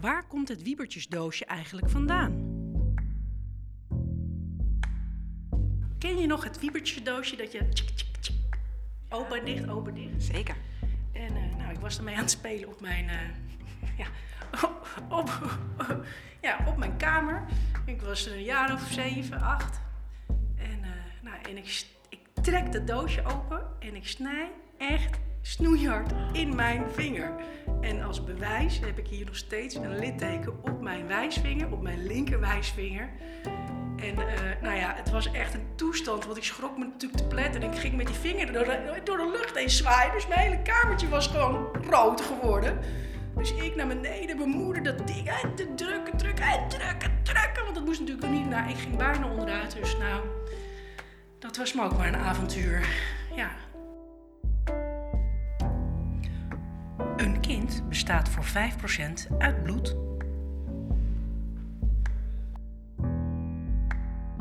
Waar komt het wiebertjesdoosje eigenlijk vandaan? Ken je nog het wiebertjesdoosje dat je tjik, tjik, tjik, open dicht, open dicht? Zeker. En eh, nou, ik was ermee aan het spelen op mijn, eh, ja, op, op, ja, op mijn kamer. Ik was een jaar of zeven, acht. En, eh, nou, en ik, ik trek dat doosje open en ik snij echt snoeihard in mijn vinger. En als bewijs heb ik hier nog steeds een litteken op mijn wijsvinger, op mijn linker wijsvinger. En eh, nou ja, het was echt een toestand, want ik schrok me natuurlijk te pletten. En ik ging met die vinger door de, door de lucht heen zwaaien. Dus mijn hele kamertje was gewoon rood geworden. Dus ik naar beneden, mijn moeder dat ding te drukken, drukken, en drukken, drukken. Want dat moest natuurlijk niet. Nou, ik ging bijna onderuit. Dus nou, dat was me ook maar een avontuur. Ja. Bestaat voor 5% uit bloed,